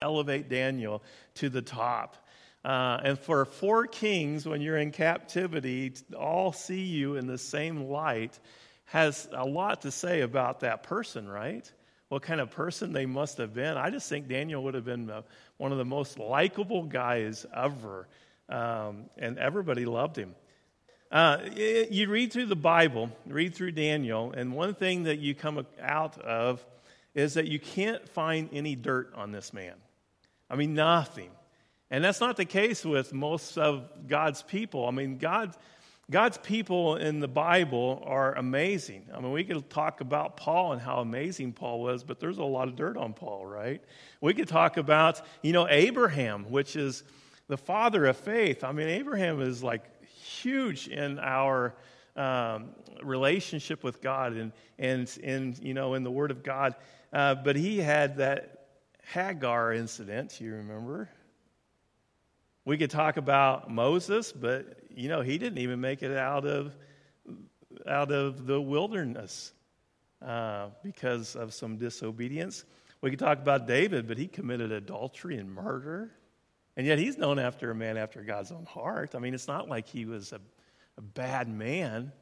elevate Daniel to the top. Uh, and for four kings, when you're in captivity, all see you in the same light, has a lot to say about that person, right? What kind of person they must have been. I just think Daniel would have been one of the most likable guys ever, um, and everybody loved him. Uh, you read through the Bible, read through Daniel, and one thing that you come out of is that you can't find any dirt on this man. I mean, nothing. And that's not the case with most of God's people. I mean, God, God's people in the Bible are amazing. I mean, we could talk about Paul and how amazing Paul was, but there's a lot of dirt on Paul, right? We could talk about, you know, Abraham, which is the father of faith. I mean, Abraham is like huge in our um, relationship with God and, and, and, you know, in the Word of God. Uh, but he had that Hagar incident, you remember? We could talk about Moses, but, you know, he didn't even make it out of, out of the wilderness uh, because of some disobedience. We could talk about David, but he committed adultery and murder. And yet he's known after a man after God's own heart. I mean, it's not like he was a, a bad man.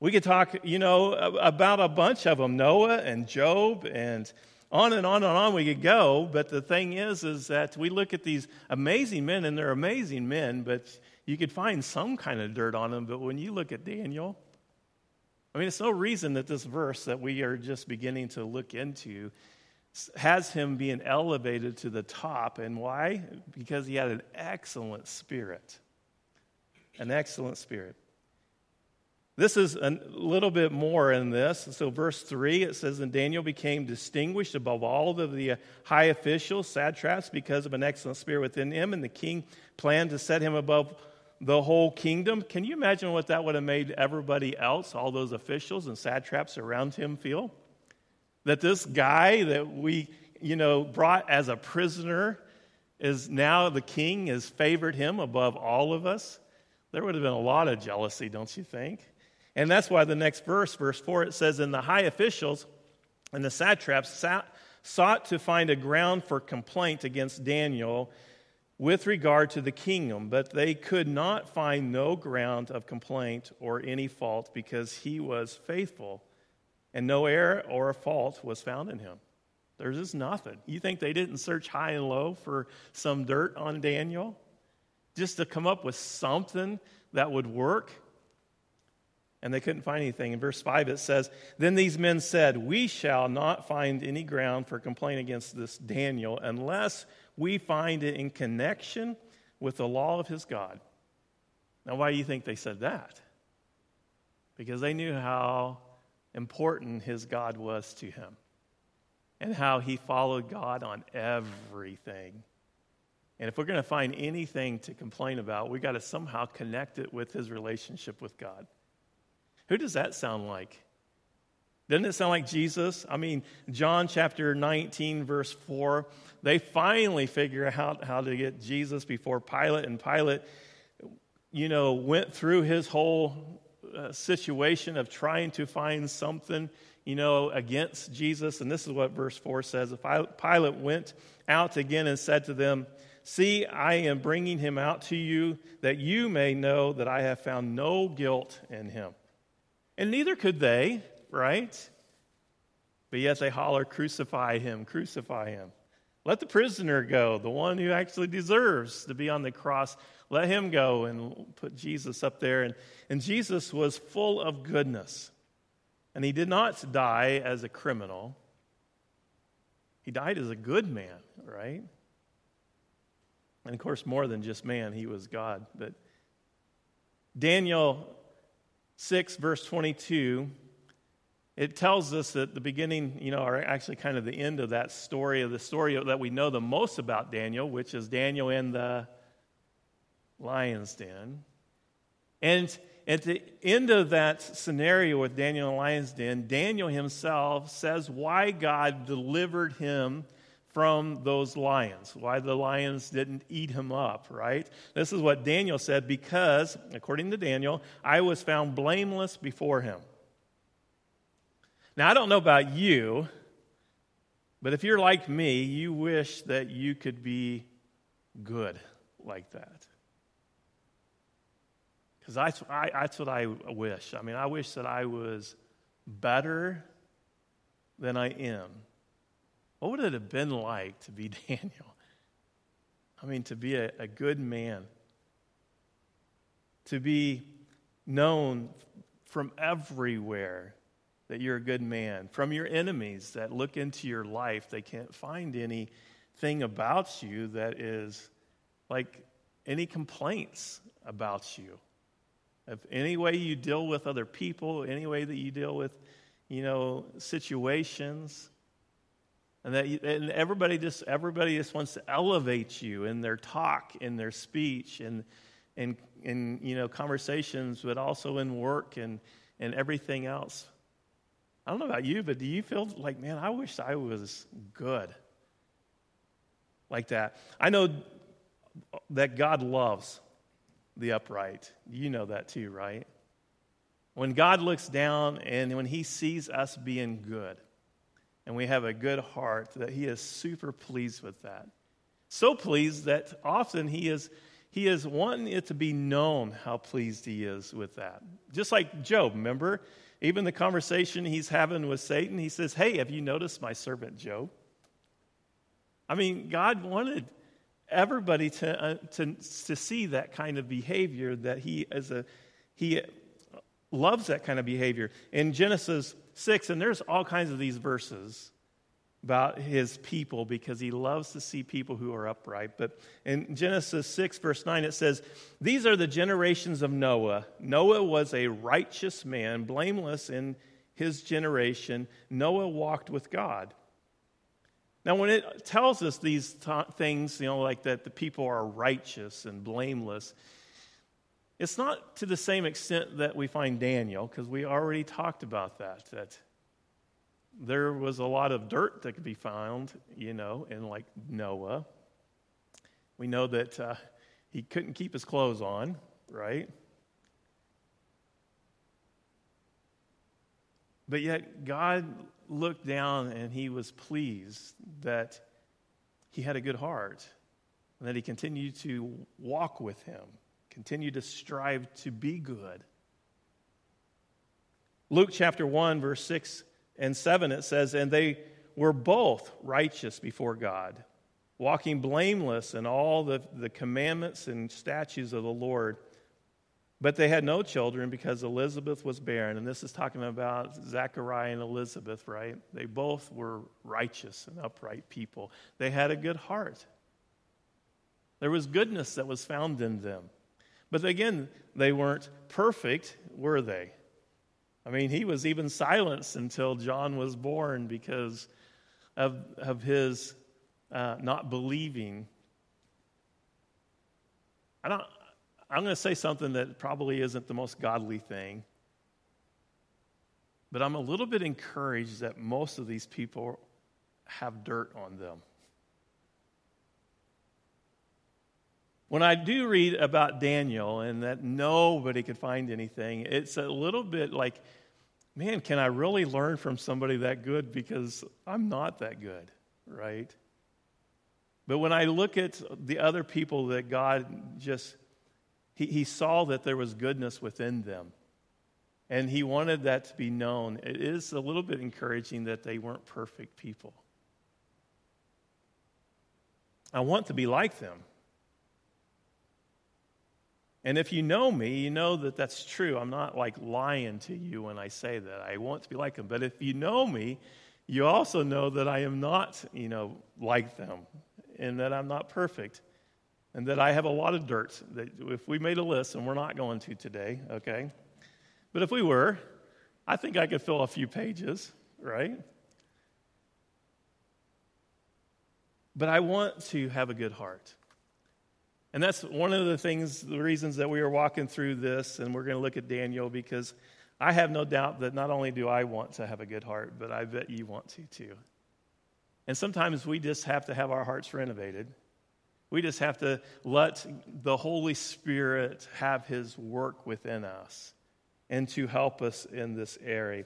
We could talk, you know, about a bunch of them Noah and Job and on and on and on we could go. But the thing is, is that we look at these amazing men, and they're amazing men, but you could find some kind of dirt on them. But when you look at Daniel, I mean, it's no reason that this verse that we are just beginning to look into has him being elevated to the top. And why? Because he had an excellent spirit. An excellent spirit. This is a little bit more in this. So, verse 3, it says, And Daniel became distinguished above all of the high officials, satraps, because of an excellent spirit within him, and the king planned to set him above the whole kingdom. Can you imagine what that would have made everybody else, all those officials and satraps around him, feel? that this guy that we, you know, brought as a prisoner is now the king has favored him above all of us. There would have been a lot of jealousy, don't you think? And that's why the next verse, verse 4, it says, And the high officials and the satraps sat, sought to find a ground for complaint against Daniel with regard to the kingdom, but they could not find no ground of complaint or any fault because he was faithful and no error or fault was found in him. There's just nothing. You think they didn't search high and low for some dirt on Daniel? Just to come up with something that would work? And they couldn't find anything. In verse 5, it says, Then these men said, We shall not find any ground for complaint against this Daniel unless we find it in connection with the law of his God. Now, why do you think they said that? Because they knew how important his God was to him and how he followed God on everything. And if we're going to find anything to complain about, we've got to somehow connect it with his relationship with God. Who does that sound like? Doesn't it sound like Jesus? I mean, John chapter 19, verse 4, they finally figure out how to get Jesus before Pilate, and Pilate, you know, went through his whole uh, situation of trying to find something, you know, against Jesus. And this is what verse 4 says. Pilate went out again and said to them, See, I am bringing him out to you that you may know that I have found no guilt in him. And neither could they, right? But yet they holler, Crucify him, crucify him. Let the prisoner go, the one who actually deserves to be on the cross. Let him go and put Jesus up there. And, and Jesus was full of goodness. And he did not die as a criminal, he died as a good man, right? And of course, more than just man, he was God. But Daniel 6, verse 22, it tells us that the beginning, you know, or actually kind of the end of that story, of the story that we know the most about Daniel, which is Daniel in the lion's den. And at the end of that scenario with Daniel in the lion's den, Daniel himself says why God delivered him from those lions, why the lions didn't eat him up, right? This is what Daniel said because, according to Daniel, I was found blameless before him. Now, I don't know about you, But if you're like me, you wish that you could be good like that. Because that's, that's what I wish. I mean, I wish that I was better than I am. What would it have been like to be Daniel? I mean, to be a, a good man, to be known from everywhere that you're a good man, from your enemies that look into your life, they can't find anything about you that is like any complaints about you. If any way you deal with other people, any way that you deal with, you know, situations, and that you, and everybody just everybody just wants to elevate you in their talk, in their speech, and in in you know conversations, but also in work and and everything else. I don't know about you, but do you feel like, man, I wish I was good like that? I know that God loves the upright. You know that too, right? When God looks down and when He sees us being good and we have a good heart, that He is super pleased with that. So pleased that often He is. He is wanting it to be known how pleased he is with that. Just like Job, remember? Even the conversation he's having with Satan, he says, Hey, have you noticed my servant Job? I mean, God wanted everybody to, uh, to, to see that kind of behavior that he as a he loves that kind of behavior in genesis 6 and there's all kinds of these verses about his people because he loves to see people who are upright. But in genesis 6 verse 9 it says these are the generations of noah. Noah was a righteous man blameless in his generation. Noah walked with god. Now, when it tells us these things, you know, like that the people are righteous and blameless, it's not to the same extent that we find Daniel, because we already talked about that, that there was a lot of dirt that could be found, you know, in like Noah. We know that uh, he couldn't keep his clothes on, right? But yet, God looked down and he was pleased that he had a good heart and that he continued to walk with him, continued to strive to be good. Luke chapter 1, verse 6 and 7, it says, And they were both righteous before God, walking blameless in all the, the commandments and statutes of the Lord. But they had no children because Elizabeth was barren. And this is talking about Zachariah and Elizabeth, right? They both were righteous and upright people. They had a good heart. There was goodness that was found in them. But again, they weren't perfect, were they? I mean, he was even silenced until John was born because of, of his uh, not believing. I don't, I'm going to say something that probably isn't the most godly thing, but I'm a little bit encouraged that most of these people have dirt on them. When I do read about Daniel and that nobody could find anything, it's a little bit like, man, can I really learn from somebody that good? Because I'm not that good, right? But when I look at the other people that God just he, he saw that there was goodness within them. And he wanted that to be known. It is a little bit encouraging that they weren't perfect people. I want to be like them. And if you know me, you know that that's true. I'm not like lying to you when I say that. I want to be like them. But if you know me, you also know that I am not, you know, like them and that I'm not perfect and that I have a lot of dirt. That if we made a list, and we're not going to today, okay? But if we were, I think I could fill a few pages, right? But I want to have a good heart. And that's one of the things, the reasons that we are walking through this, and we're going to look at Daniel because I have no doubt that not only do I want to have a good heart, but I bet you want to too. And sometimes we just have to have our hearts renovated. We just have to let the Holy Spirit have his work within us and to help us in this area.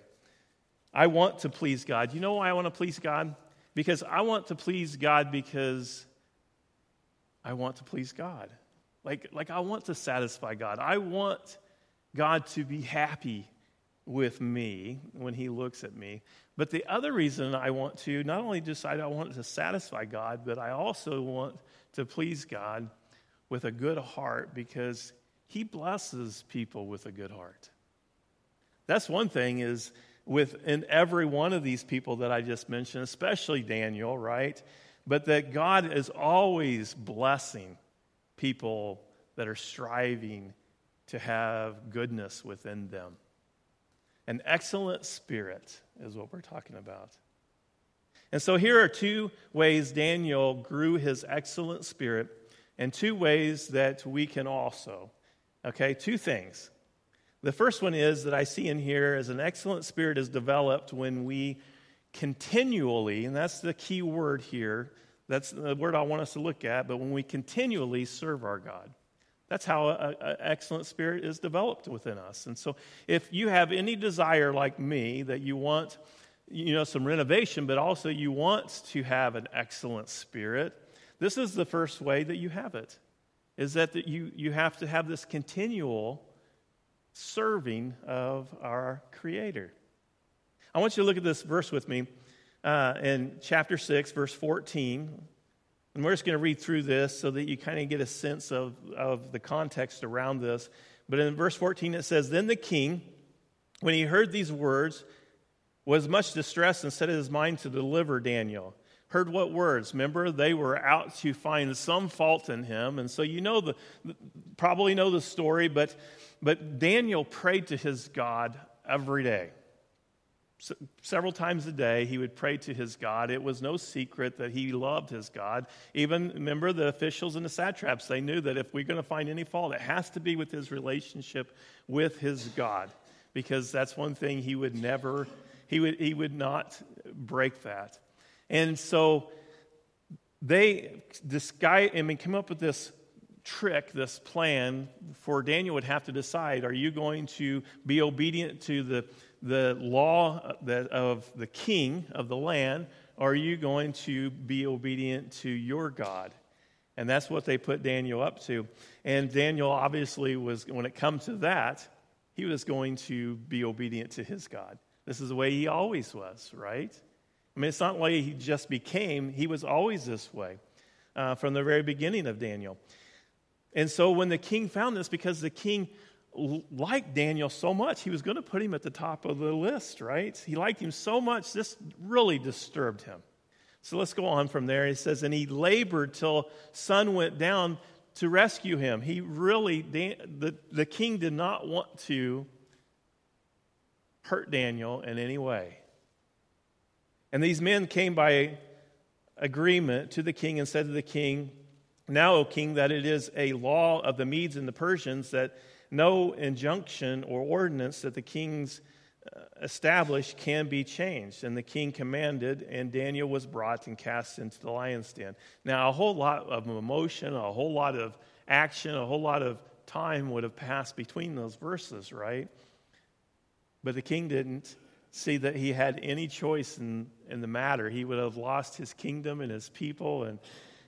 I want to please God. You know why I want to please God? Because I want to please God because I want to please God. Like, like I want to satisfy God. I want God to be happy with me when he looks at me. But the other reason I want to not only decide I want to satisfy God, but I also want to please God with a good heart because he blesses people with a good heart. That's one thing is within every one of these people that I just mentioned, especially Daniel, right? But that God is always blessing people that are striving to have goodness within them. An excellent spirit is what we're talking about. And so here are two ways Daniel grew his excellent spirit, and two ways that we can also. Okay, two things. The first one is that I see in here is an excellent spirit is developed when we continually, and that's the key word here, that's the word I want us to look at, but when we continually serve our God. That's how an excellent spirit is developed within us. And so, if you have any desire like me that you want, you know, some renovation, but also you want to have an excellent spirit, this is the first way that you have it. Is that you, you have to have this continual serving of our Creator. I want you to look at this verse with me uh, in chapter 6, verse 14. And we're just going to read through this so that you kind of get a sense of, of the context around this. But in verse 14, it says, Then the king, when he heard these words, was much distressed and set his mind to deliver Daniel. Heard what words? Remember, they were out to find some fault in him. And so you know the, probably know the story, but, but Daniel prayed to his God every day several times a day he would pray to his god. It was no secret that he loved his god. Even remember the officials and the satraps they knew that if we're going to find any fault it has to be with his relationship with his god because that's one thing he would never he would he would not break that. And so they this guy i mean came up with this trick this plan for daniel would have to decide are you going to be obedient to the the law of the king of the land, are you going to be obedient to your God? And that's what they put Daniel up to. And Daniel obviously was, when it comes to that, he was going to be obedient to his God. This is the way he always was, right? I mean, it's not like he just became, he was always this way uh, from the very beginning of Daniel. And so when the king found this, because the king liked Daniel so much, he was going to put him at the top of the list, right? He liked him so much, this really disturbed him. So let's go on from there. He says, And he labored till sun went down to rescue him. He really, the, the king did not want to hurt Daniel in any way. And these men came by agreement to the king and said to the king, Now, O king, that it is a law of the Medes and the Persians that no injunction or ordinance that the kings uh, established can be changed. And the king commanded, and Daniel was brought and cast into the lion's den. Now, a whole lot of emotion, a whole lot of action, a whole lot of time would have passed between those verses, right? But the king didn't see that he had any choice in, in the matter. He would have lost his kingdom and his people and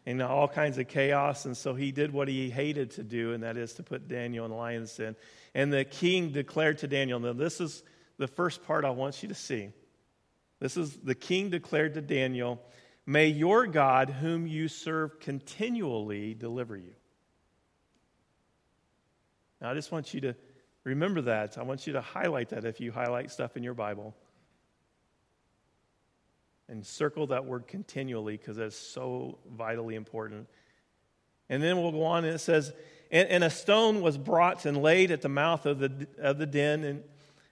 and all kinds of chaos. And so he did what he hated to do, and that is to put Daniel in the lion's den. And the king declared to Daniel, now this is the first part I want you to see. This is the king declared to Daniel, May your God, whom you serve continually, deliver you. Now, I just want you to remember that. I want you to highlight that if you highlight stuff in your Bible and circle that word continually because that's so vitally important. And then we'll go on and it says, and, and, a stone was brought and laid at the mouth of the, of the den, and,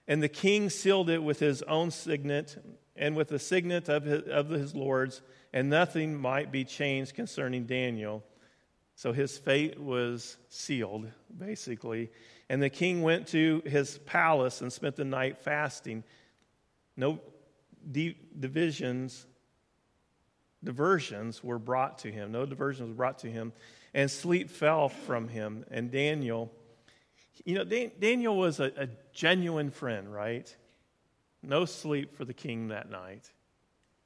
and the king sealed it with his own signet and with the signet of his, of his lords, and nothing might be changed concerning Daniel. So his fate was sealed, basically. And the king went to his palace and spent the night fasting. No, divisions, diversions were brought to him. No diversions were brought to him. And sleep fell from him. And Daniel, you know, Daniel was a, a genuine friend, right? No sleep for the king that night.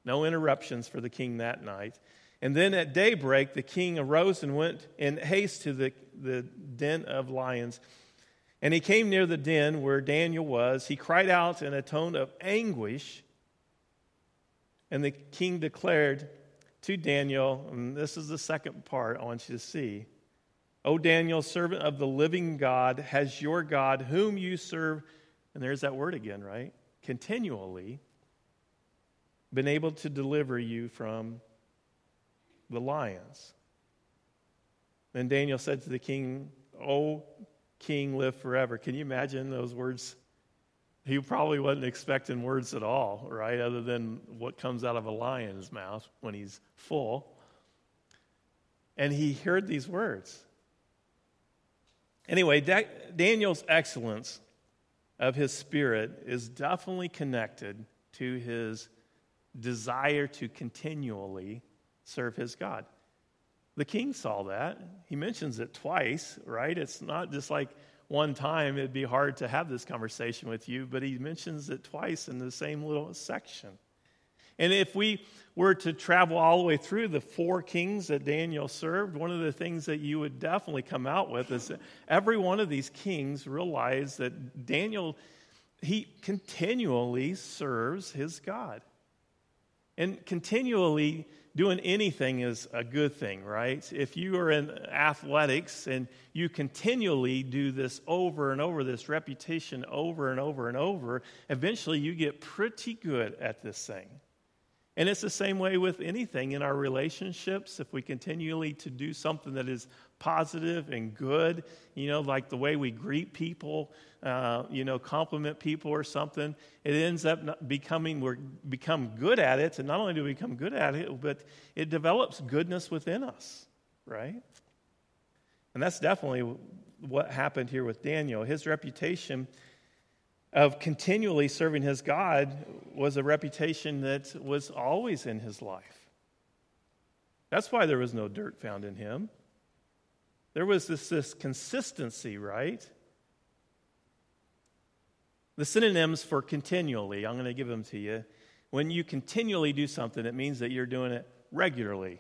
No interruptions for the king that night. And then at daybreak, the king arose and went in haste to the, the den of lions. And he came near the den where Daniel was. He cried out in a tone of anguish. And the king declared to Daniel, and this is the second part I want you to see O Daniel, servant of the living God, has your God, whom you serve, and there's that word again, right? Continually, been able to deliver you from the lions. Then Daniel said to the king, O king, live forever. Can you imagine those words? He probably wasn't expecting words at all, right? Other than what comes out of a lion's mouth when he's full. And he heard these words. Anyway, da- Daniel's excellence of his spirit is definitely connected to his desire to continually serve his God. The king saw that. He mentions it twice, right? It's not just like one time, it'd be hard to have this conversation with you, but he mentions it twice in the same little section. And if we were to travel all the way through the four kings that Daniel served, one of the things that you would definitely come out with is that every one of these kings realized that Daniel, he continually serves his God. And continually doing anything is a good thing, right? If you are in athletics and you continually do this over and over, this repetition over and over and over, eventually you get pretty good at this thing. And it's the same way with anything in our relationships. If we continually to do something that is positive and good, you know, like the way we greet people, uh, you know, compliment people or something, it ends up becoming, we become good at it. And not only do we become good at it, but it develops goodness within us, right? And that's definitely what happened here with Daniel. His reputation of continually serving his God was a reputation that was always in his life. That's why there was no dirt found in him. There was this, this consistency, right? The synonyms for continually, I'm going to give them to you. When you continually do something, it means that you're doing it regularly,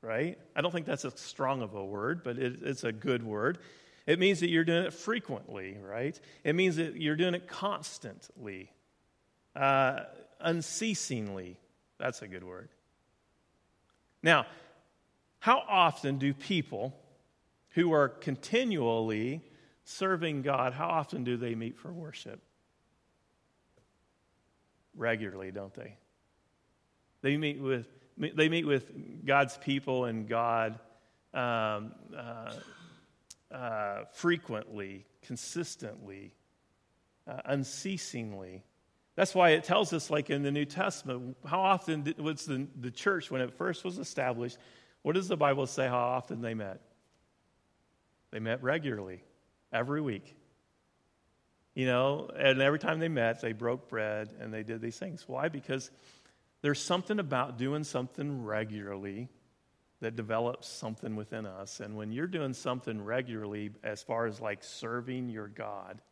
right? I don't think that's as strong of a word, but it, it's a good word. It means that you're doing it frequently, right? It means that you're doing it constantly, uh, unceasingly. That's a good word. Now, how often do people who are continually serving God, how often do they meet for worship? Regularly, don't they? They meet with, they meet with God's people and God um, uh, uh, frequently, consistently, uh, unceasingly. That's why it tells us, like in the New Testament, how often was the, the church, when it first was established, what does the Bible say how often they met? They met regularly, every week. You know, and every time they met, they broke bread and they did these things. Why? Because there's something about doing something regularly that develops something within us. And when you're doing something regularly, as far as like serving your God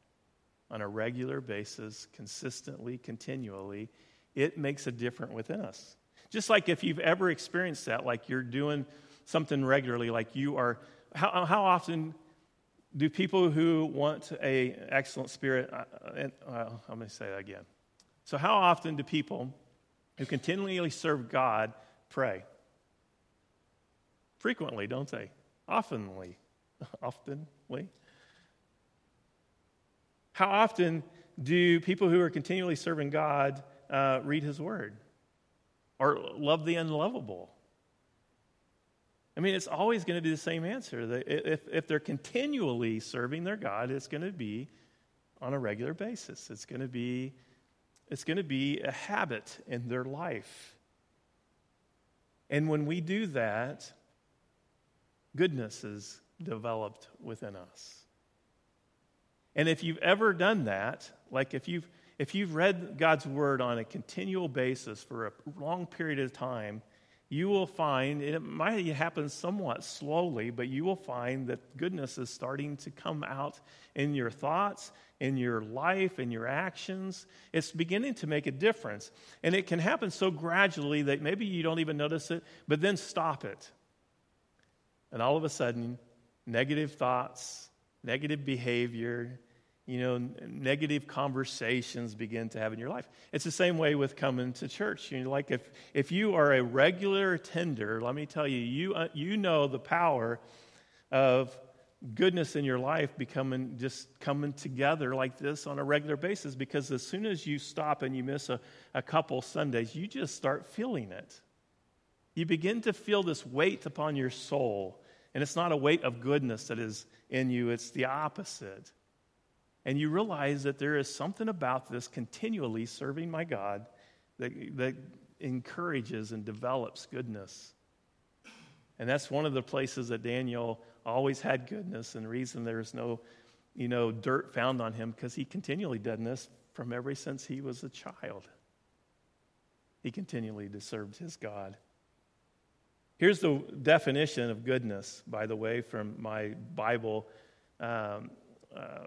on a regular basis, consistently, continually, it makes a difference within us. Just like if you've ever experienced that, like you're doing something regularly, like you are, how, how often do people who want a excellent spirit, uh, uh I'm going to say that again. So, how often do people who continually serve God pray? Frequently, don't they? Oftenly. Oftenly. How often do people who are continually serving God uh, read His Word or love the unlovable? I mean, it's always going to be the same answer. If, if they're continually serving their God, it's going to be on a regular basis. It's going to be, it's going to be a habit in their life. And when we do that, goodness is developed within us. And if you've ever done that, like if you've, if you've read God's word on a continual basis for a long period of time, you will find, it might happen somewhat slowly, but you will find that goodness is starting to come out in your thoughts, in your life, in your actions. It's beginning to make a difference. And it can happen so gradually that maybe you don't even notice it, but then stop it. And all of a sudden, negative thoughts, negative behavior, you know, negative conversations begin to have in your life. It's the same way with coming to church. You know, like if, if you are a regular attender, let me tell you, you, uh, you know the power of goodness in your life becoming just coming together like this on a regular basis because as soon as you stop and you miss a, a couple Sundays, you just start feeling it. You begin to feel this weight upon your soul. And it's not a weight of goodness that is in you, it's the opposite and you realize that there is something about this continually serving my God that, that encourages and develops goodness. And that's one of the places that Daniel always had goodness, and the reason there's no, you know, dirt found on him because he continually done this from ever since he was a child. He continually served his God. Here's the definition of goodness, by the way, from my Bible. Um, uh,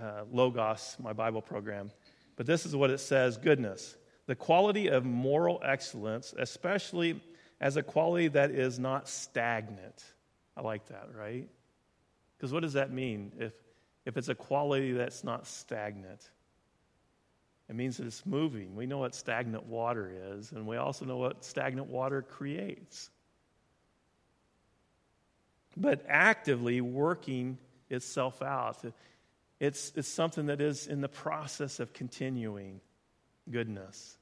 uh, Logos, my Bible program. But this is what it says goodness, the quality of moral excellence, especially as a quality that is not stagnant. I like that, right? Because what does that mean if, if it's a quality that's not stagnant? It means that it's moving. We know what stagnant water is, and we also know what stagnant water creates. But actively working itself out. It's, it's something that is in the process of continuing goodness.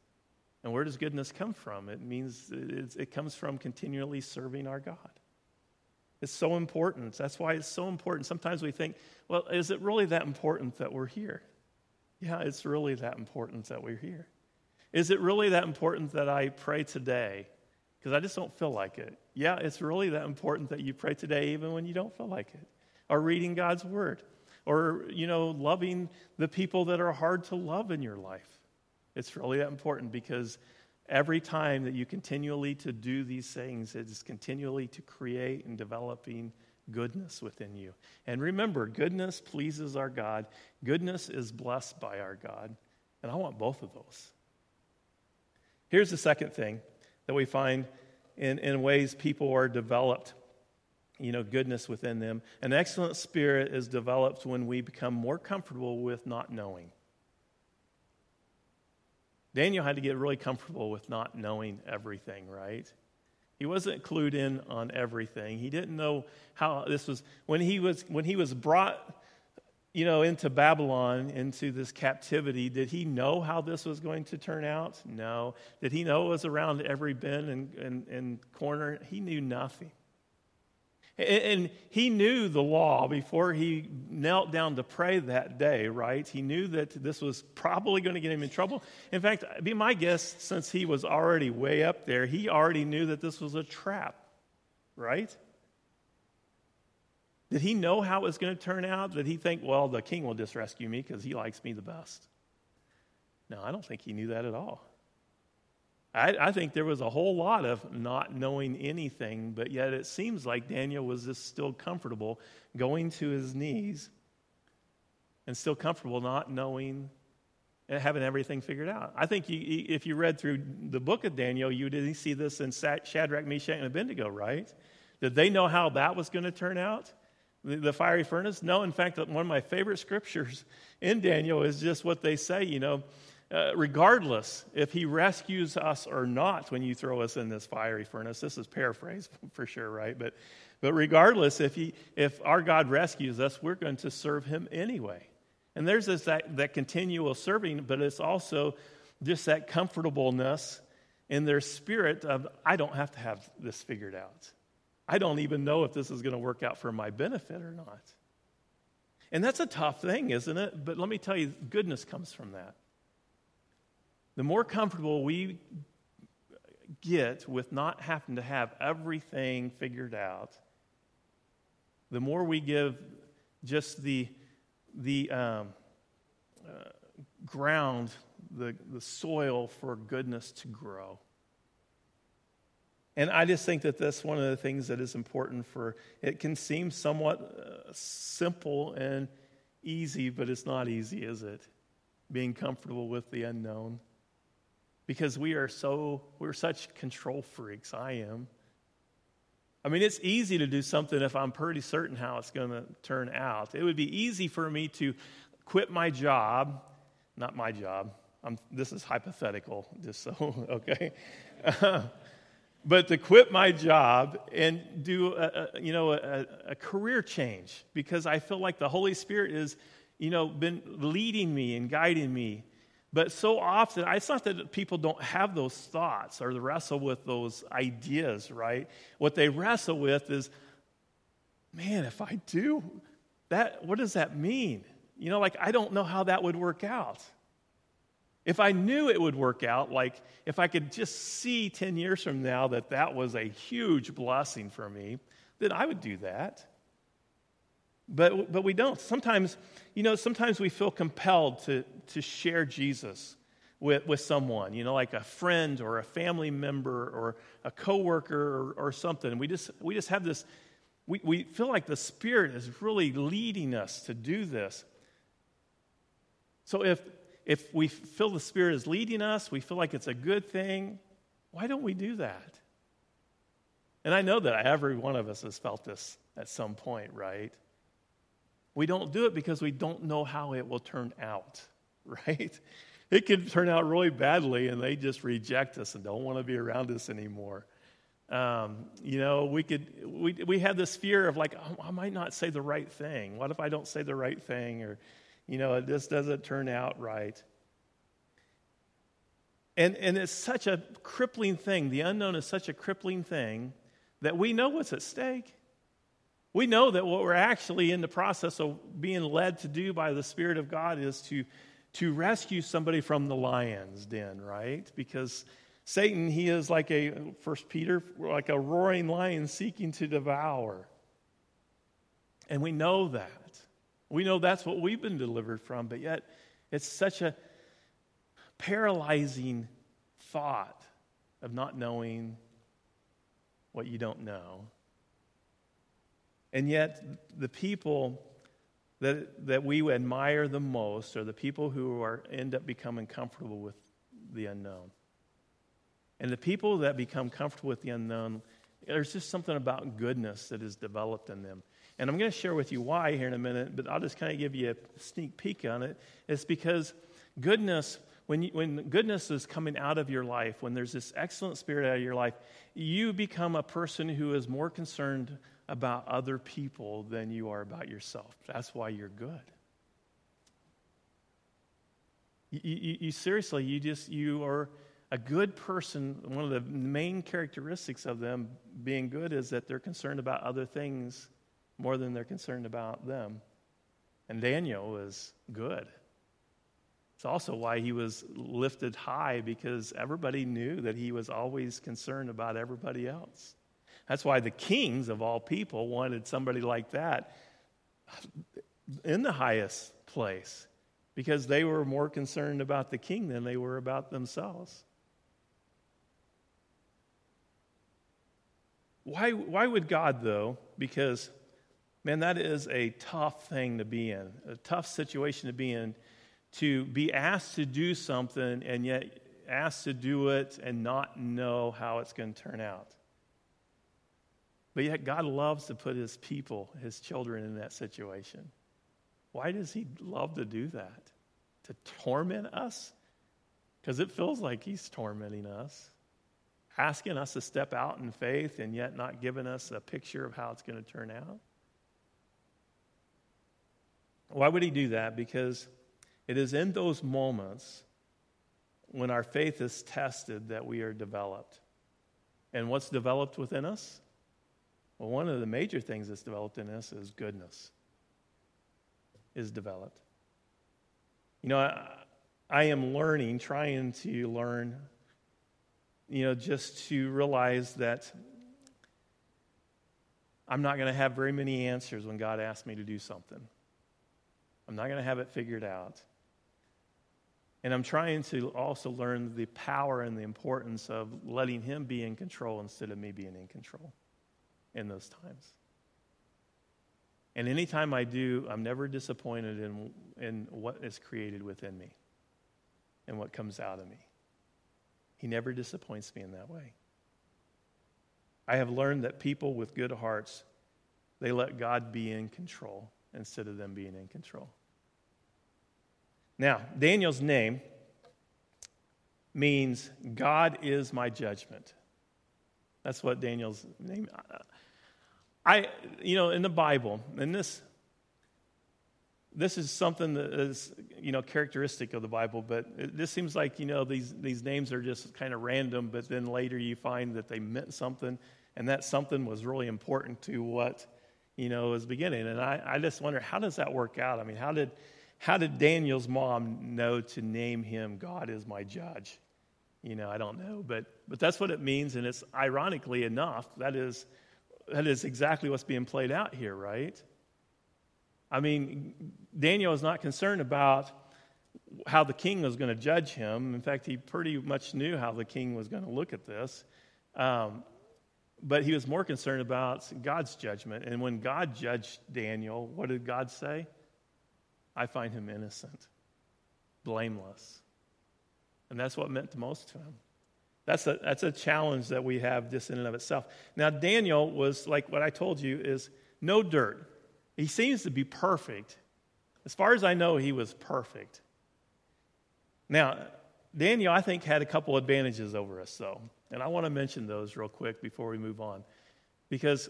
And where does goodness come from? It means it comes from continually serving our God. It's so important. That's why it's so important. Sometimes we think, well, is it really that important that we're here? Yeah, it's really that important that we're here. Is it really that important that I pray today? Because I just don't feel like it. Yeah, it's really that important that you pray today even when you don't feel like it. Or reading God's word or, you know, loving the people that are hard to love in your life. It's really that important because every time that you continually to do these things, it is continually to create and developing goodness within you. And remember, goodness pleases our God. Goodness is blessed by our God. And I want both of those. Here's the second thing that we find in, in ways people are developed you know, goodness within them. An excellent spirit is developed when we become more comfortable with not knowing. Daniel had to get really comfortable with not knowing everything, right? He wasn't clued in on everything. He didn't know how this was when he was when he was brought you know into Babylon into this captivity did he know how this was going to turn out? No. Did he know it was around every bend and, and, and corner? He knew nothing. And he knew the law before he knelt down to pray that day, right? He knew that this was probably going to get him in trouble. In fact, uh, be my guess, since he was already way up there, he already knew that this was a trap, right? Did he know how it was going to turn out? Did he think, well, the king will just rescue me because he likes me the best? No, I don't think he knew that at all. I, I, think there was a whole lot of not knowing anything, but yet it seems like Daniel was just still comfortable going to his knees and still comfortable not knowing and having everything figured out. I think you, if you read through the book of Daniel, you did see this in Shadrach, Meshach, and Abednego, right? Did they know how that was going to turn out? The fiery furnace? No, in fact, one of my favorite scriptures in Daniel is just what they say, you know uh, regardless if he rescues us or not when you throw us in this fiery furnace. This is paraphrase for sure, right? But, but regardless, if, he, if our God rescues us, we're going to serve him anyway. And there's this, that, that continual serving, but it's also just that comfortableness in their spirit of, I don't have to have this figured out. I don't even know if this is going to work out for my benefit or not. And that's a tough thing, isn't it? But let me tell you, goodness comes from that the more comfortable we get with not having to have everything figured out, the more we give just the, the um, uh, ground, the, the soil for goodness to grow. And I just think that that's one of the things that is important for it can seem somewhat uh, simple and easy, but it's not easy, is it? Being comfortable with the unknown. Because we are so, we're such control freaks. I am. I mean, it's easy to do something if I'm pretty certain how it's going to turn out. It would be easy for me to quit my job, not my job. I'm, this is hypothetical, just so, okay? but to quit my job and do a, a you know a, a, career change because I feel like the Holy Spirit is you know been leading me and guiding me. But so often, it's not that people don't have those thoughts or wrestle with those ideas, right? What they wrestle with is, man, if I do that, what does that mean? You know, like I don't know how that would work out. If I knew it would work out, like if I could just see 10 years from now that that was a huge blessing for me, then I would do that. But, but we don't. Sometimes, you know, sometimes we feel compelled to, to share Jesus with, with someone, you know, like a friend or a family member or a coworker or, or something. We just, we just have this, we, we feel like the Spirit is really leading us to do this. So if if we feel the Spirit is leading us, we feel like it's a good thing, why don't we do that? And I know that every one of us has felt this at some point, right? We don't do it because we don't know how it will turn out, right? It could turn out really badly and they just reject us and don't want to be around us anymore. Um, you know, we could we we have this fear of like, oh, I might not say the right thing. What if I don't say the right thing? Or you know, it just doesn't turn out right. And, and it's such a crippling thing. The unknown is such a crippling thing that we know what's at stake. We know that what we're actually in the process of being led to do by the Spirit of God is to, to rescue somebody from the lion's den, right? Because Satan, he is like a, First Peter, like a roaring lion seeking to devour. And we know that. We know that's what we've been delivered from, but yet it's such a paralyzing thought of not knowing what you don't know. And yet, the people that, that we admire the most are the people who are, end up becoming comfortable with the unknown. And the people that become comfortable with the unknown, there's just something about goodness that is developed in them. And I'm going to share with you why here in a minute, but I'll just kind of give you a sneak peek on it. It's because goodness, when, you, when goodness is coming out of your life, when there's this excellent spirit out of your life, you become a person who is more concerned about other people than you are about yourself. That's why you're good. You, you, you, seriously, you just, you are a good person. One of the main characteristics of them being good is that they're concerned about other things more than they're concerned about them. And Daniel was good. It's also why he was lifted high because everybody knew that he was always concerned about everybody else. That's why the kings of all people wanted somebody like that in the highest place because they were more concerned about the king than they were about themselves. Why, why would God, though? Because Man, that is a tough thing to be in, a tough situation to be in, to be asked to do something and yet asked to do it and not know how it's going to turn out. But yet, God loves to put his people, his children, in that situation. Why does he love to do that? To torment us? Because it feels like he's tormenting us, asking us to step out in faith and yet not giving us a picture of how it's going to turn out. Why would he do that? Because it is in those moments when our faith is tested that we are developed. And what's developed within us? Well, one of the major things that's developed in us is goodness, is developed. You know, I, I am learning, trying to learn, you know, just to realize that I'm not going to have very many answers when God asks me to do something. I'm not going to have it figured out. And I'm trying to also learn the power and the importance of letting Him be in control instead of me being in control in those times. And anytime I do, I'm never disappointed in, in what is created within me and what comes out of me. He never disappoints me in that way. I have learned that people with good hearts, they let God be in control instead of them being in control. Now, Daniel's name means God is my judgment. That's what Daniel's name. I, you know, in the Bible, and this, this is something that is, you know, characteristic of the Bible. But it, this seems like, you know, these these names are just kind of random. But then later you find that they meant something, and that something was really important to what, you know, was beginning. And I, I just wonder how does that work out? I mean, how did how did Daniel's mom know to name him God is my judge? You know, I don't know, but but that's what it means, and it's ironically enough that is that is exactly what's being played out here, right? I mean, Daniel is not concerned about how the king was going to judge him. In fact, he pretty much knew how the king was going to look at this. Um, but he was more concerned about God's judgment. And when God judged Daniel, what did God say? I find him innocent, blameless. And that's what meant the most to him. That's a, that's a challenge that we have just in and of itself. Now, Daniel was like what I told you is no dirt. He seems to be perfect. As far as I know, he was perfect. Now, Daniel, I think, had a couple advantages over us, though. And I want to mention those real quick before we move on. Because,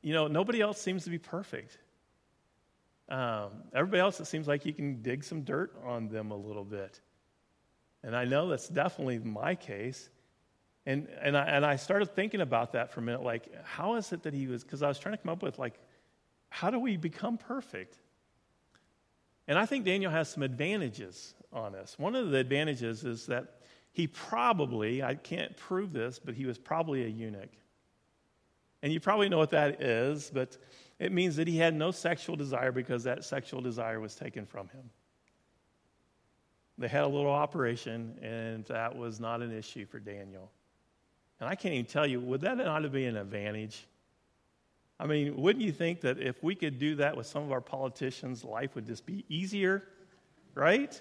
you know, nobody else seems to be perfect. Um, everybody else, it seems like you can dig some dirt on them a little bit. And I know that's definitely my case. And, and, I, and I started thinking about that for a minute like, how is it that he was, because I was trying to come up with, like, how do we become perfect? And I think Daniel has some advantages on us. One of the advantages is that he probably, I can't prove this, but he was probably a eunuch. And you probably know what that is, but it means that he had no sexual desire because that sexual desire was taken from him. They had a little operation, and that was not an issue for Daniel. And I can't even tell you, would that not be an advantage? I mean, wouldn't you think that if we could do that with some of our politicians, life would just be easier, right?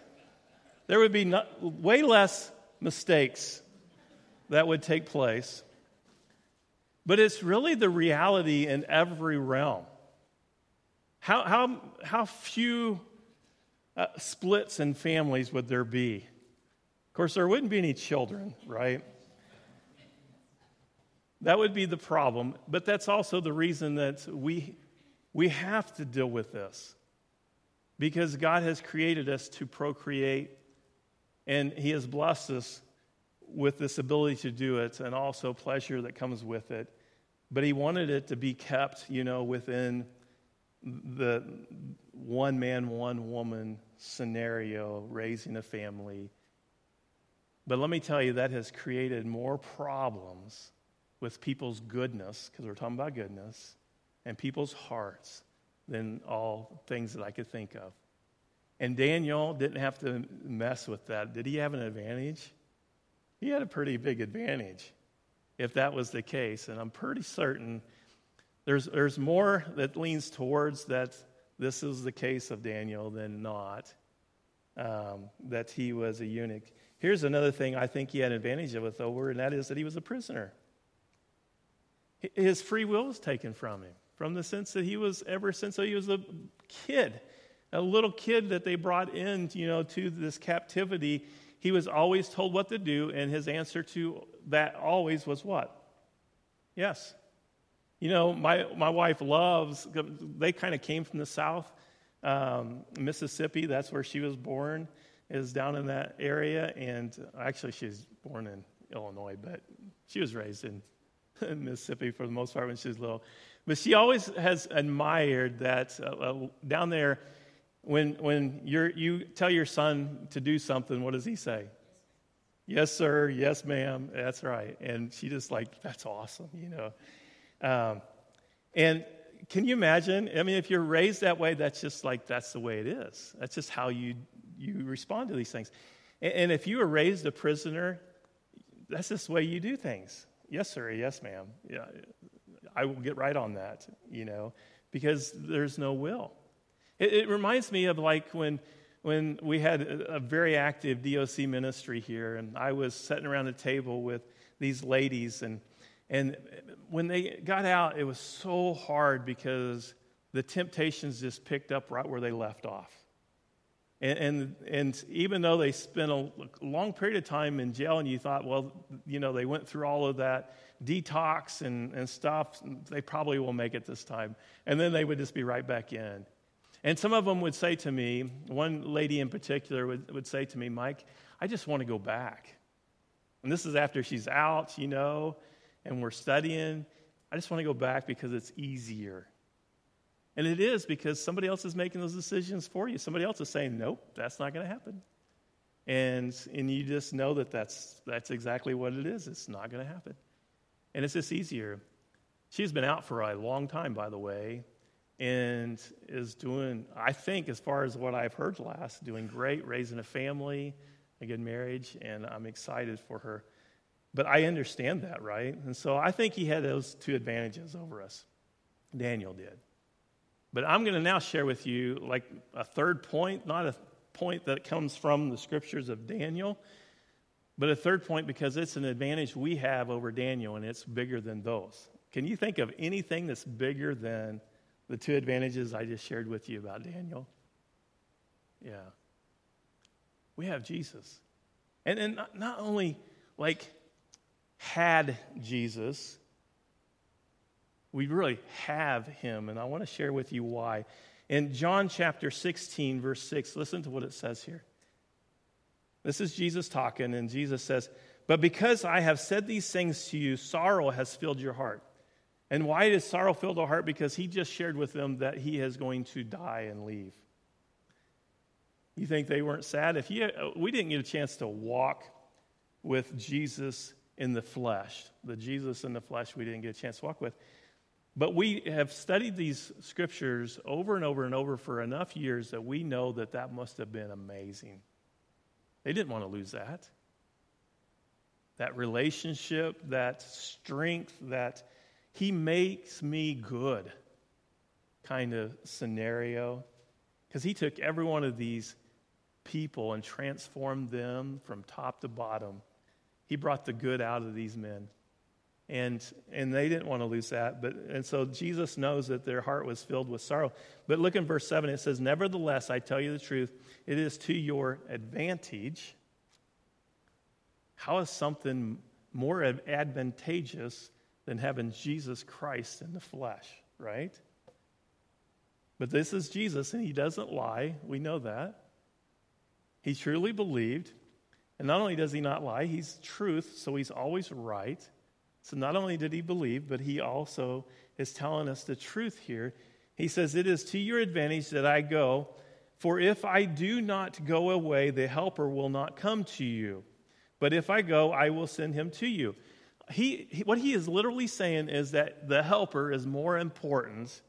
There would be not, way less mistakes that would take place. But it's really the reality in every realm. How, how, how few uh, splits in families would there be? Of course, there wouldn't be any children, right? That would be the problem, but that's also the reason that we, we have to deal with this. Because God has created us to procreate, and He has blessed us with this ability to do it, and also pleasure that comes with it. But He wanted it to be kept, you know, within the one man, one woman scenario, raising a family. But let me tell you, that has created more problems with people's goodness, because we're talking about goodness, and people's hearts than all things that I could think of. And Daniel didn't have to mess with that. Did he have an advantage? He had a pretty big advantage if that was the case. And I'm pretty certain there's, there's more that leans towards that this is the case of Daniel than not, um, that he was a eunuch. Here's another thing I think he had advantage of over, and that is that he was a prisoner. His free will was taken from him, from the sense that he was, ever since he was a kid, a little kid that they brought in, you know, to this captivity, he was always told what to do, and his answer to that always was what? Yes. You know, my, my wife loves, they kind of came from the South. Um, Mississippi, that's where she was born, is down in that area. And actually, she was born in Illinois, but she was raised in, in Mississippi for the most part when she was little. But she always has admired that uh, uh, down there, when, when you you tell your son to do something, what does he say? Yes, sir. Yes, ma'am. That's right. And she just like, that's awesome, you know. Um, and can you imagine? I mean, if you're raised that way, that's just like, that's the way it is. That's just how you, you respond to these things. And, and if you were raised a prisoner, that's just the way you do things. Yes, sir. Yes, ma'am. Yeah, I will get right on that, you know, because there's no will. It, it reminds me of like when when we had a, a very active DOC ministry here, and I was sitting around the table with these ladies, and and when they got out, it was so hard because the temptations just picked up right where they left off. And, and, and, even though they spent a long period of time in jail, and you thought, well, you know, they went through all of that detox and, and stuff, they probably will make it this time. And then they would just be right back in. And some of them would say to me, one lady in particular would, would say to me, Mike, I just want to go back. And this is after she's out, you know, and we're studying. I just want to go back because it's easier. And it is because somebody else is making those decisions for you. Somebody else is saying, nope, that's not going to happen. And, and you just know that that's, that's exactly what it is. It's not going to happen. And it's just easier. She's been out for a long time, by the way, and is doing, I think, as far as what I've heard last, doing great, raising a family, a good marriage, and I'm excited for her. But I understand that, right? And so I think he had those two advantages over us. Daniel did. But I'm going to now share with you like a third point, not a point that comes from the scriptures of Daniel, but a third point because it's an advantage we have over Daniel and it's bigger than those. Can you think of anything that's bigger than the two advantages I just shared with you about Daniel. Yeah. We have Jesus. And, and not, not only like had Jesus, we really have him. And I want to share with you why. In John chapter 16, verse 6, listen to what it says here. This is Jesus talking, and Jesus says, But because I have said these things to you, sorrow has filled your heart. And why does sorrow fill the heart? Because he just shared with them that he is going to die and leave. You think they weren't sad? If you, we didn't get a chance to walk with Jesus in the flesh, the Jesus in the flesh we didn't get a chance to walk with. But we have studied these scriptures over and over and over for enough years that we know that that must have been amazing. They didn't want to lose that. That relationship, that strength, that he makes me good kind of scenario. Because he took every one of these people and transformed them from top to bottom. He brought the good out of these men. And, and they didn't want to lose that. But, and so Jesus knows that their heart was filled with sorrow. But look in verse 7, it says, Nevertheless, I tell you the truth, it is to your advantage. How is something more advantageous than having Jesus Christ in the flesh, right? But this is Jesus, and he doesn't lie. We know that. He truly believed. And not only does he not lie, he's truth, so he's always right. So not only did he believe, but he also is telling us the truth here. He says, It is to your advantage that I go, for if I do not go away, the Helper will not come to you. But if I go, I will send him to you he, he, what he is literally saying is that the helper is more important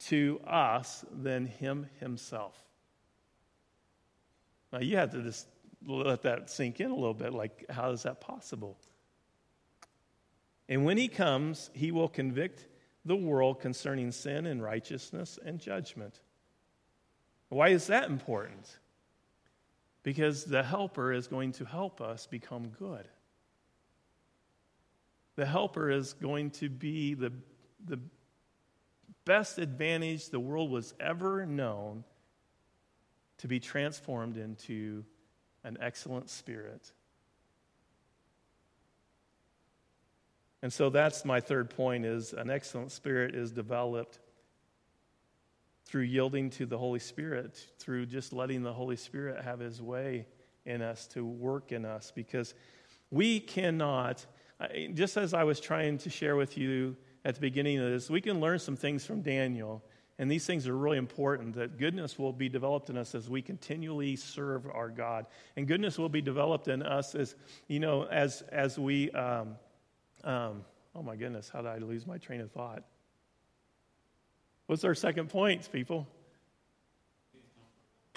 to us than him himself. Now, you have to just let that sink in a little bit. Like, how is that possible? And when he comes, he will convict the world concerning sin and righteousness and judgment. Why is that important? Because the helper is going to help us become good the helper is going to be the, the best advantage the world was ever known to be transformed into an excellent spirit. And so that's my third point is an excellent spirit is developed through yielding to the Holy Spirit, through just letting the Holy Spirit have his way in us to work in us because we cannot just as I was trying to share with you at the beginning of this, we can learn some things from Daniel. And these things are really important that goodness will be developed in us as we continually serve our God. And goodness will be developed in us as, you know, as, as we, um, um, oh my goodness, how did I lose my train of thought? What's our second point, people?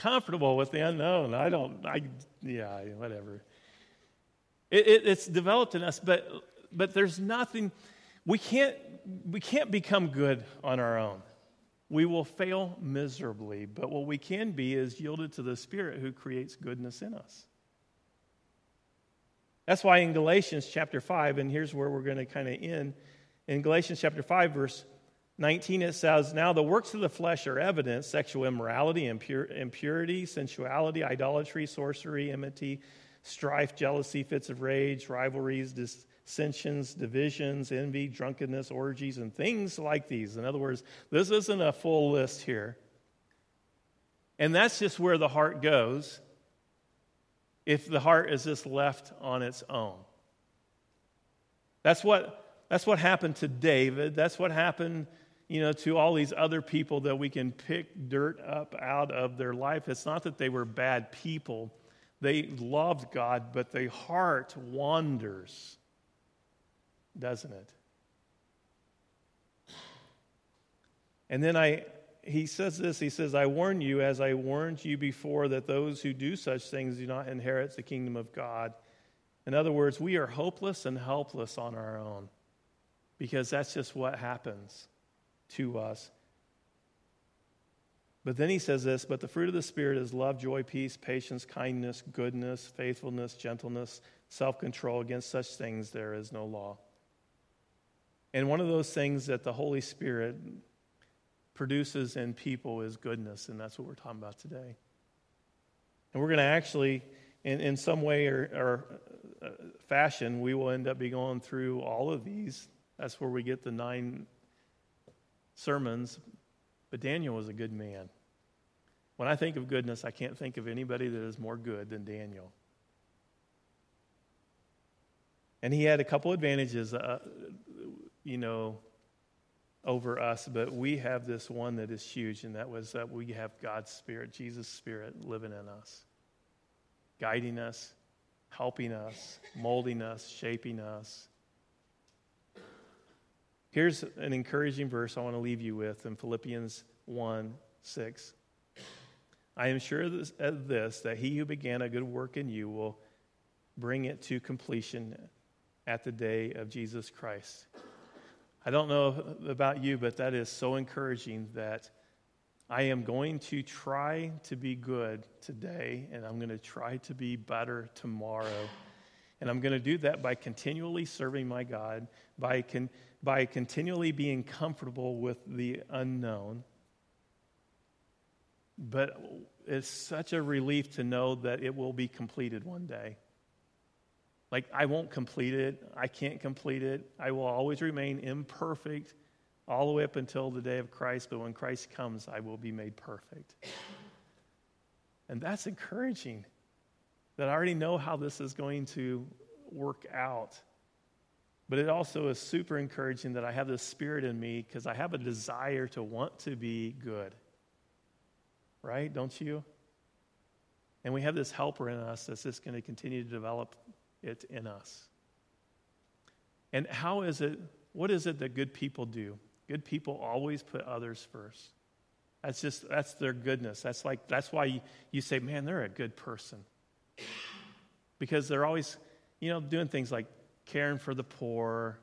comfortable with the unknown. I don't, I, yeah, whatever. It, it, it's developed in us, but, but there's nothing, we can't, we can't become good on our own. We will fail miserably, but what we can be is yielded to the Spirit who creates goodness in us. That's why in Galatians chapter 5, and here's where we're going to kind of end. In Galatians chapter 5, verse 19, it says, Now the works of the flesh are evident sexual immorality, impur- impurity, sensuality, idolatry, sorcery, enmity, strife, jealousy, fits of rage, rivalries, dissensions, divisions, envy, drunkenness, orgies, and things like these. In other words, this isn't a full list here. And that's just where the heart goes if the heart is just left on its own. That's what, that's what happened to David. That's what happened you know, to all these other people that we can pick dirt up out of their life. It's not that they were bad people. They loved God, but their heart wanders, doesn't it? And then I, he says this he says, I warn you, as I warned you before, that those who do such things do not inherit the kingdom of God. In other words, we are hopeless and helpless on our own because that's just what happens to us. But then he says this, but the fruit of the Spirit is love, joy, peace, patience, kindness, goodness, faithfulness, gentleness, self control. Against such things there is no law. And one of those things that the Holy Spirit produces in people is goodness, and that's what we're talking about today. And we're going to actually, in, in some way or, or uh, fashion, we will end up be going through all of these. That's where we get the nine sermons but Daniel was a good man. When I think of goodness, I can't think of anybody that is more good than Daniel. And he had a couple advantages, uh, you know, over us, but we have this one that is huge, and that was that we have God's Spirit, Jesus' Spirit, living in us, guiding us, helping us, molding us, shaping us. Here's an encouraging verse I want to leave you with in Philippians 1 6. I am sure of this, that he who began a good work in you will bring it to completion at the day of Jesus Christ. I don't know about you, but that is so encouraging that I am going to try to be good today, and I'm going to try to be better tomorrow. And I'm going to do that by continually serving my God, by con- by continually being comfortable with the unknown. But it's such a relief to know that it will be completed one day. Like, I won't complete it. I can't complete it. I will always remain imperfect all the way up until the day of Christ. But when Christ comes, I will be made perfect. And that's encouraging that I already know how this is going to work out. But it also is super encouraging that I have this spirit in me because I have a desire to want to be good. Right? Don't you? And we have this helper in us that's just going to continue to develop it in us. And how is it, what is it that good people do? Good people always put others first. That's just, that's their goodness. That's like, that's why you, you say, man, they're a good person. Because they're always, you know, doing things like caring for the poor,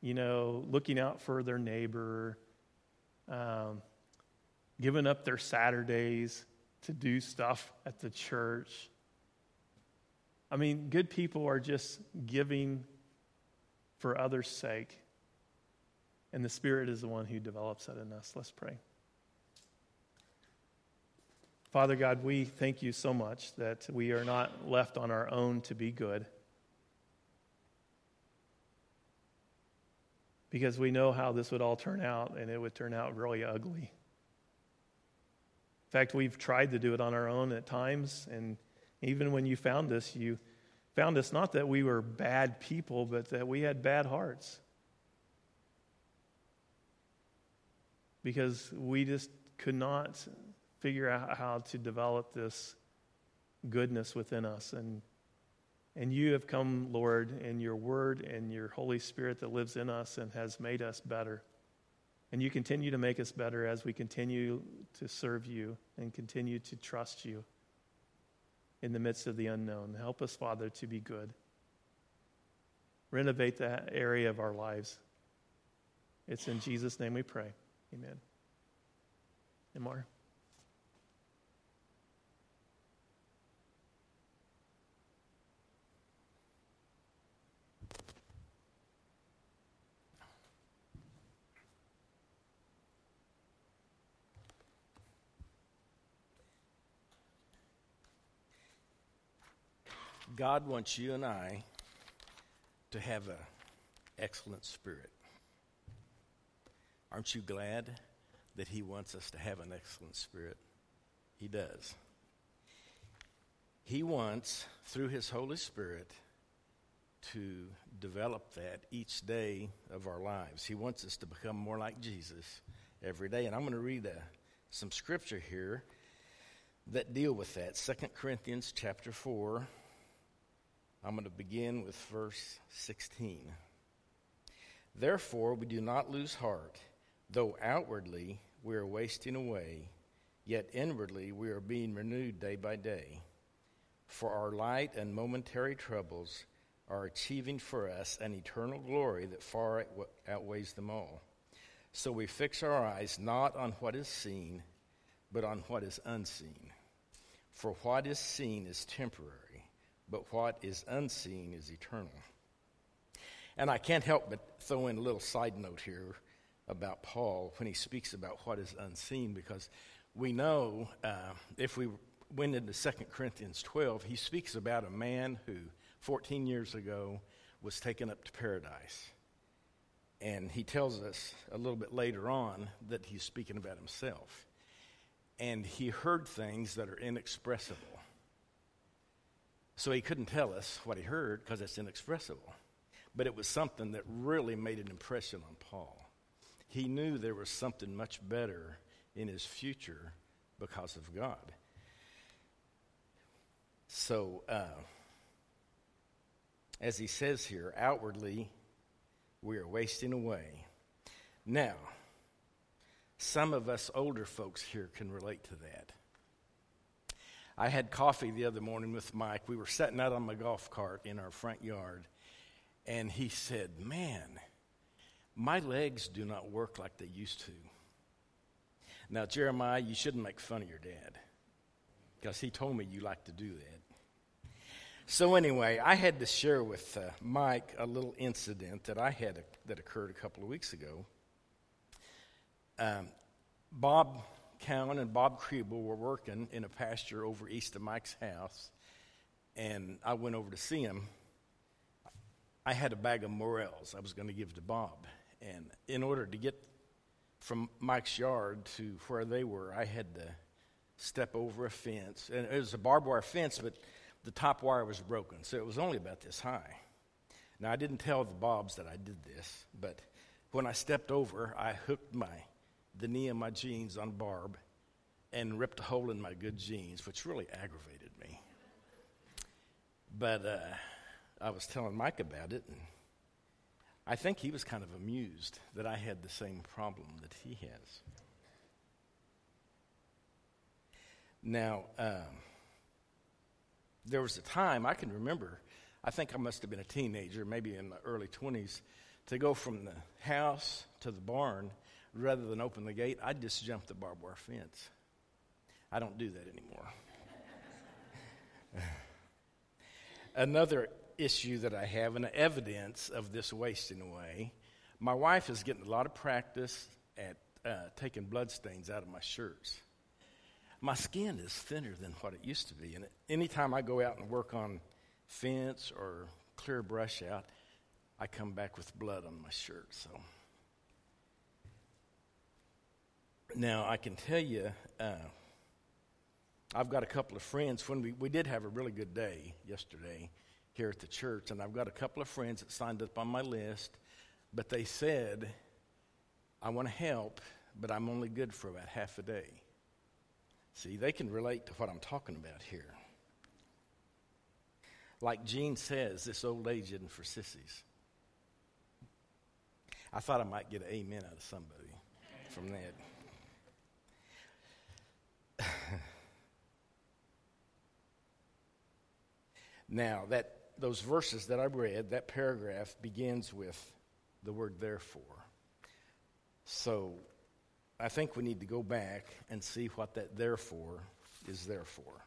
you know, looking out for their neighbor, um, giving up their Saturdays to do stuff at the church. I mean, good people are just giving for others' sake. And the Spirit is the one who develops that in us. Let's pray. Father God, we thank you so much that we are not left on our own to be good. because we know how this would all turn out, and it would turn out really ugly. In fact, we've tried to do it on our own at times, and even when you found us, you found us not that we were bad people, but that we had bad hearts. Because we just could not figure out how to develop this goodness within us. And and you have come, Lord, in your word and your Holy Spirit that lives in us and has made us better. And you continue to make us better as we continue to serve you and continue to trust you in the midst of the unknown. Help us, Father, to be good. Renovate that area of our lives. It's in Jesus' name we pray. Amen. And more. God wants you and I to have an excellent spirit. Aren't you glad that He wants us to have an excellent spirit? He does. He wants, through His Holy Spirit, to develop that each day of our lives. He wants us to become more like Jesus every day. And I'm going to read a, uh, some scripture here that deal with that. 2 Corinthians chapter 4 I'm going to begin with verse 16. Therefore, we do not lose heart, though outwardly we are wasting away, yet inwardly we are being renewed day by day. For our light and momentary troubles are achieving for us an eternal glory that far outweighs them all. So we fix our eyes not on what is seen, but on what is unseen. For what is seen is temporary but what is unseen is eternal. And I can't help but throw in a little side note here about Paul when he speaks about what is unseen, because we know uh, if we went into 2 Corinthians 12, he speaks about a man who 14 years ago was taken up to paradise. And he tells us a little bit later on that he's speaking about himself. And he heard things that are inexpressible. So he couldn't tell us what he heard because it's inexpressible. But it was something that really made an impression on Paul. He knew there was something much better in his future because of God. So, uh, as he says here, outwardly we are wasting away. Now, some of us older folks here can relate to that. I had coffee the other morning with Mike. We were sitting out on my golf cart in our front yard, and he said, Man, my legs do not work like they used to. Now, Jeremiah, you shouldn't make fun of your dad because he told me you like to do that. So, anyway, I had to share with uh, Mike a little incident that I had a, that occurred a couple of weeks ago. Um, Bob Cowan and Bob Kriebel were working in a pasture over east of Mike's house, and I went over to see him. I had a bag of morels I was going to give to Bob, and in order to get from Mike's yard to where they were, I had to step over a fence, and it was a barbed wire fence, but the top wire was broken, so it was only about this high. Now I didn't tell the Bobs that I did this, but when I stepped over, I hooked my the knee of my jeans on Barb and ripped a hole in my good jeans, which really aggravated me. But uh, I was telling Mike about it, and I think he was kind of amused that I had the same problem that he has. Now, um, there was a time I can remember, I think I must have been a teenager, maybe in my early 20s, to go from the house to the barn rather than open the gate, I'd just jump the barbed wire fence. I don't do that anymore. Another issue that I have, and evidence of this wasting away, my wife is getting a lot of practice at uh, taking blood stains out of my shirts. My skin is thinner than what it used to be, and anytime I go out and work on fence or clear brush out, I come back with blood on my shirt. So Now, I can tell you, uh, I've got a couple of friends. When we, we did have a really good day yesterday here at the church, and I've got a couple of friends that signed up on my list, but they said, I want to help, but I'm only good for about half a day. See, they can relate to what I'm talking about here. Like Gene says, this old age isn't for sissies. I thought I might get an amen out of somebody. from that. now, that those verses that I read, that paragraph begins with the word therefore. So I think we need to go back and see what that therefore is there for.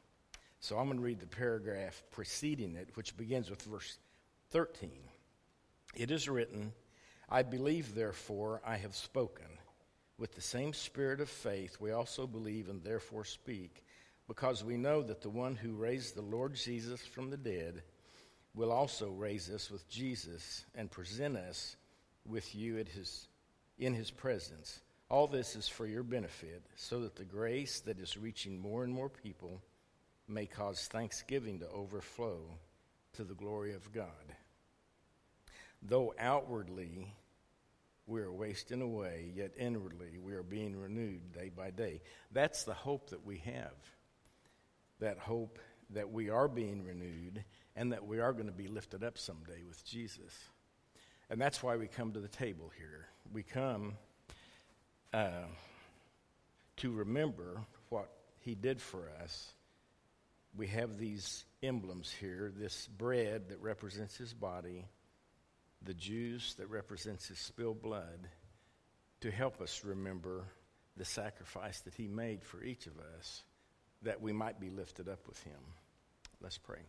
So I'm going to read the paragraph preceding it, which begins with verse 13. It is written, I believe, therefore, I have spoken. With the same spirit of faith, we also believe and therefore speak, because we know that the one who raised the Lord Jesus from the dead will also raise us with Jesus and present us with you his, in his presence. All this is for your benefit, so that the grace that is reaching more and more people may cause thanksgiving to overflow to the glory of God. Though outwardly we are wasting away, yet inwardly we are being renewed day by day. That's the hope that we have. That hope that we are being renewed and that we are going to be lifted up someday with Jesus. And that's why we come to the table here. We come uh, to remember what he did for us. We have these emblems here this bread that represents his body, the juice that represents his spilled blood, to help us remember the sacrifice that he made for each of us that we might be lifted up with him. Let's pray.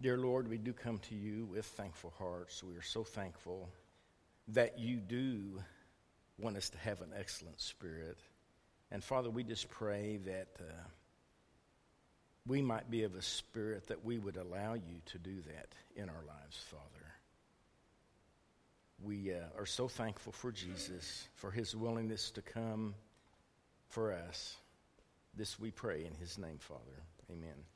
Dear Lord, we do come to you with thankful hearts. We are so thankful that you do want us to have an excellent spirit. And Father, we just pray that uh, we might be of a spirit that we would allow you to do that in our lives, Father. We uh, are so thankful for Jesus, for his willingness to come for us. This we pray in his name, Father. Amen.